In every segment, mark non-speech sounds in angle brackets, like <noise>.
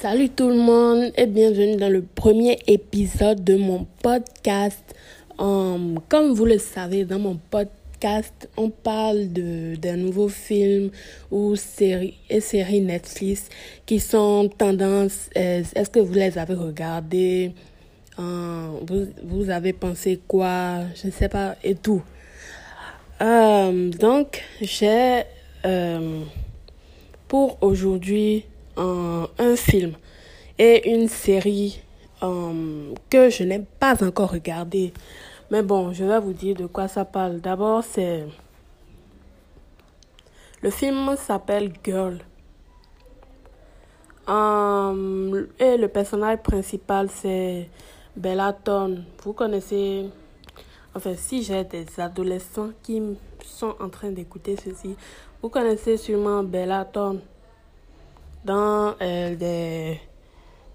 Salut tout le monde et bienvenue dans le premier épisode de mon podcast. Um, comme vous le savez, dans mon podcast, on parle d'un nouveau film ou série et séries Netflix qui sont tendances. Est-ce que vous les avez regardées? Um, vous, vous avez pensé quoi? Je ne sais pas et tout. Um, donc, j'ai euh, pour aujourd'hui un, film et une série um, que je n'ai pas encore regardé. Mais bon, je vais vous dire de quoi ça parle. D'abord, c'est... Le film s'appelle Girl. Um, et le personnage principal, c'est Bellaton. Vous connaissez... Enfin, si j'ai des adolescents qui sont en train d'écouter ceci, vous connaissez sûrement Bellaton dans euh, des,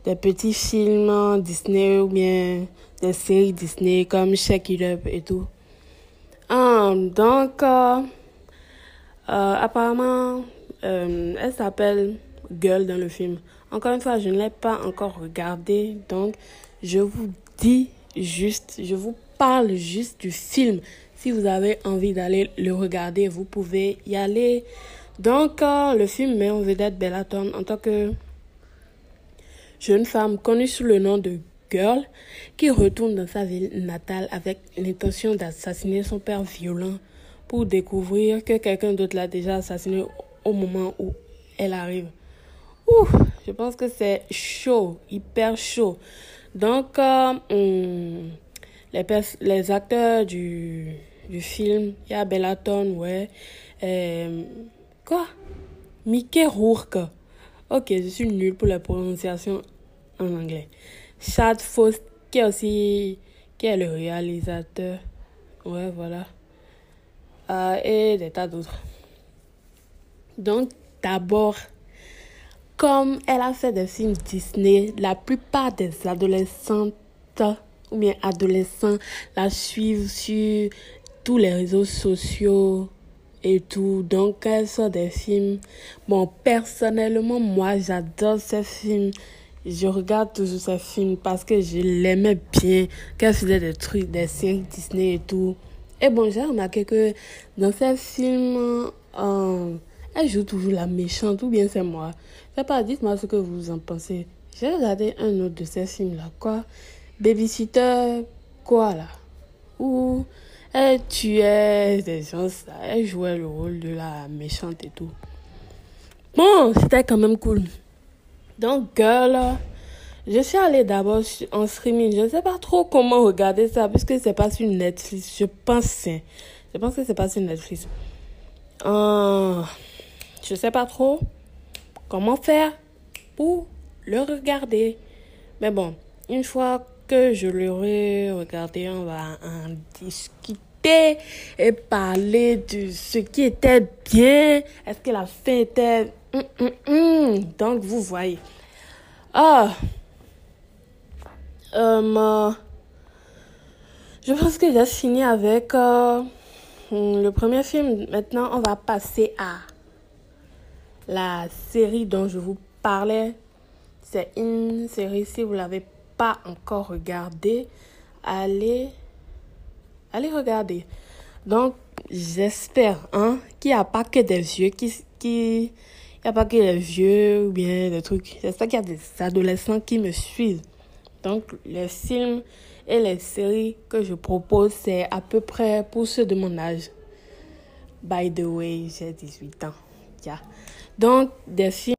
des petits films Disney ou bien des séries Disney comme Shake It Up et tout. Um, donc, euh, euh, apparemment, elle s'appelle Girl dans le film. Encore une fois, je ne l'ai pas encore regardé, donc je vous dis juste, je vous parle juste du film. Si vous avez envie d'aller le regarder, vous pouvez y aller. Donc, le film met en vedette Bellaton en tant que jeune femme connue sous le nom de Girl qui retourne dans sa ville natale avec l'intention d'assassiner son père violent pour découvrir que quelqu'un d'autre l'a déjà assassiné au moment où elle arrive. Ouh, je pense que c'est chaud, hyper chaud. Donc, euh, hum, les, acteurs du, du film, il y a Bellaton, ouais. Euh, quoi? Mickey Rourke. Ok, je suis nulle pour la prononciation en anglais. Chad Faust, qui est aussi qui le réalisateur. Ouais, voilà. Euh, et des tas d'autres. Donc, d'abord, comme elle a fait des films Disney, la plupart des adolescentes ou bien adolescents la suivent sur tous les réseaux sociaux et tout. Donc, elle sort des films? Bon, personnellement, moi, j'adore ces films. Je regarde toujours ces films parce que je l'aimais bien. Qu'elle faisait des trucs, des séries Disney et tout. Et bon, j'ai remarqué que dans ces films, euh, elle joue toujours la méchante ou bien c'est moi. Je pas, dites-moi ce que vous en pensez. J'ai regardé un autre de ces films-là. Quoi? Babysitter, quoi là? Ou elle tuait des gens, elle jouait le rôle de la méchante et tout. Bon, c'était quand même cool. Donc, girl, je suis allée d'abord en streaming. Je ne sais pas trop comment regarder ça, puisque c'est pas sur Netflix. Je pense, je pense que c'est pas sur Netflix. Euh, je sais pas trop comment faire pour le regarder. Mais bon, une fois que je l'aurai regardé, on va en discuter et parler de ce qui était bien. Est-ce que la fin était... Hum, hum, hum? Donc, vous voyez. Ah. Euh, je pense que j'ai fini avec euh, le premier film. Maintenant, on va passer à la série dont je vous parlais. C'est une série, si vous l'avez encore regardé, allez, allez regarder. Donc, j'espère hein, qu'il n'y a pas que des vieux qui... qui il a pas que les vieux ou bien des trucs. J'espère qu'il y a des adolescents qui me suivent. Donc, les films et les séries que je propose, c'est à peu près pour ceux de mon âge. By the way, j'ai 18 ans. Yeah. Donc, des films.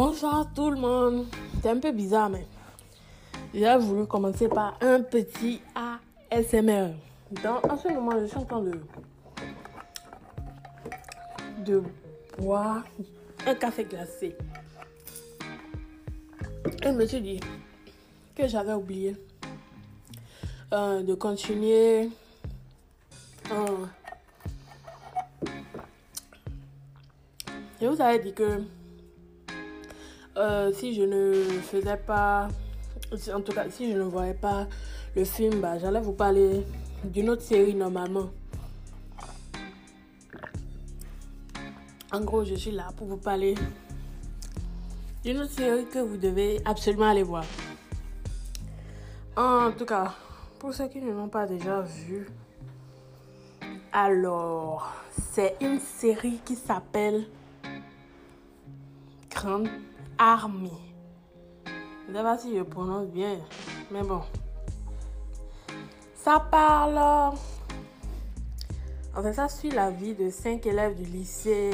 Bonjour tout le monde. C'est un peu bizarre, mais j'ai voulu commencer par un petit ASMR. Dans, en ce moment, je suis en train de, de boire un café glacé. Et je me suis dit que j'avais oublié euh, de continuer euh, je vous avais dit que euh, si je ne faisais pas, en tout cas si je ne voyais pas le film, bah, j'allais vous parler d'une autre série normalement. En gros, je suis là pour vous parler d'une autre série que vous devez absolument aller voir. En tout cas, pour ceux qui ne l'ont pas déjà vu, alors, c'est une série qui s'appelle Grande Armée. Je ne sais pas si je prononce bien, mais bon. Ça parle. En fait, ça suit la vie de cinq élèves du lycée.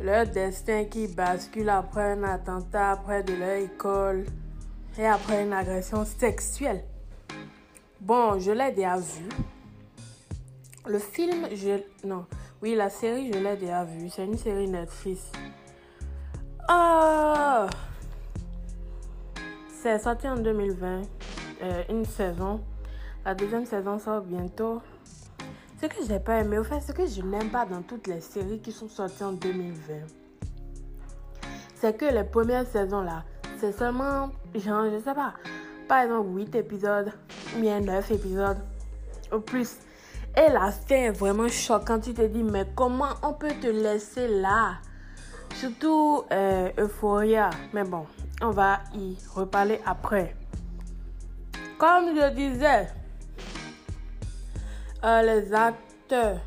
Leur destin qui bascule après un attentat près de leur école et après une agression sexuelle. Bon, je l'ai déjà vu. Le film, je. Non. Oui, la série, je l'ai déjà vu. C'est une série Netflix. Oh! C'est sorti en 2020. Euh, une saison. La deuxième saison sort bientôt. Ce que j'ai pas aimé, au fait, ce que je n'aime pas dans toutes les séries qui sont sorties en 2020, c'est que les premières saisons là, c'est seulement, genre, je sais pas, par exemple 8 épisodes, bien 9 épisodes, au plus. Et la fin est vraiment choquante. Tu te dis, mais comment on peut te laisser là? Surtout euh, Euphoria. Mais bon, on va y reparler après. Comme je disais, euh, les acteurs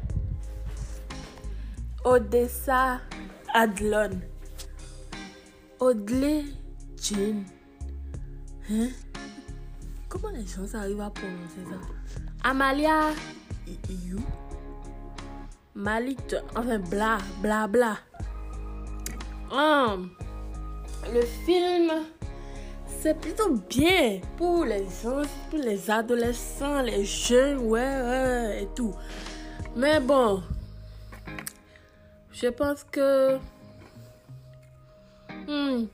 Odessa Adlon, Audley Jean. Hein? Comment les gens arrivent à prononcer ça? Amalia You. Malik, enfin, bla, bla, bla. Le film, c'est plutôt bien pour les gens, pour les adolescents, les jeunes, ouais, ouais, et tout. Mais bon, je pense que hmm,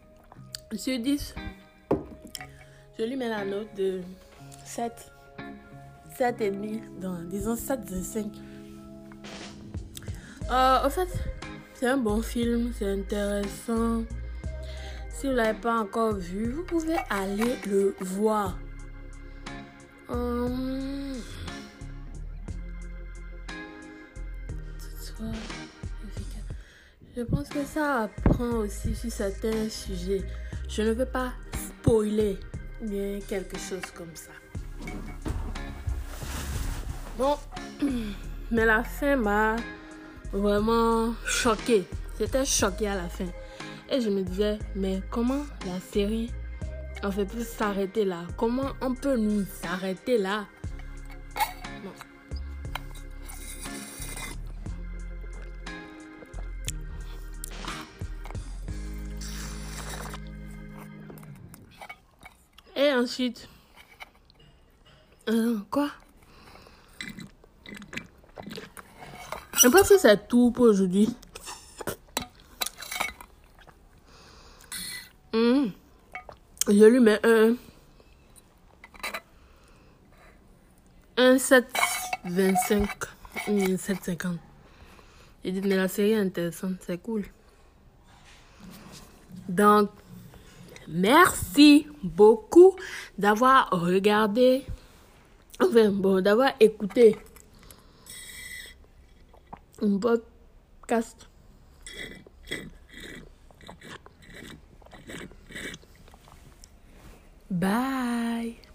sur 10, je lui mets la note de 7. 7 et demi, disons 7 de 5. Euh, en fait, c'est un bon film, c'est intéressant. Si vous ne l'avez pas encore vu, vous pouvez aller le voir. Hum... Je pense que ça apprend aussi sur certains sujets. Je ne veux pas spoiler bien quelque chose comme ça. Bon, <clears throat> mais la fin m'a vraiment choqué. J'étais choqué à la fin. Et je me disais, mais comment la série en fait peut s'arrêter là? Comment on peut nous arrêter là? Et ensuite, euh, quoi? Je pense que c'est tout pour aujourd'hui. Hmm. Je lui mets un. Un 7,25. Un 7,50. Il dit, mais la série est intéressante, c'est cool. Donc, merci beaucoup d'avoir regardé. Enfin, bon, d'avoir écouté un podcast. Bye.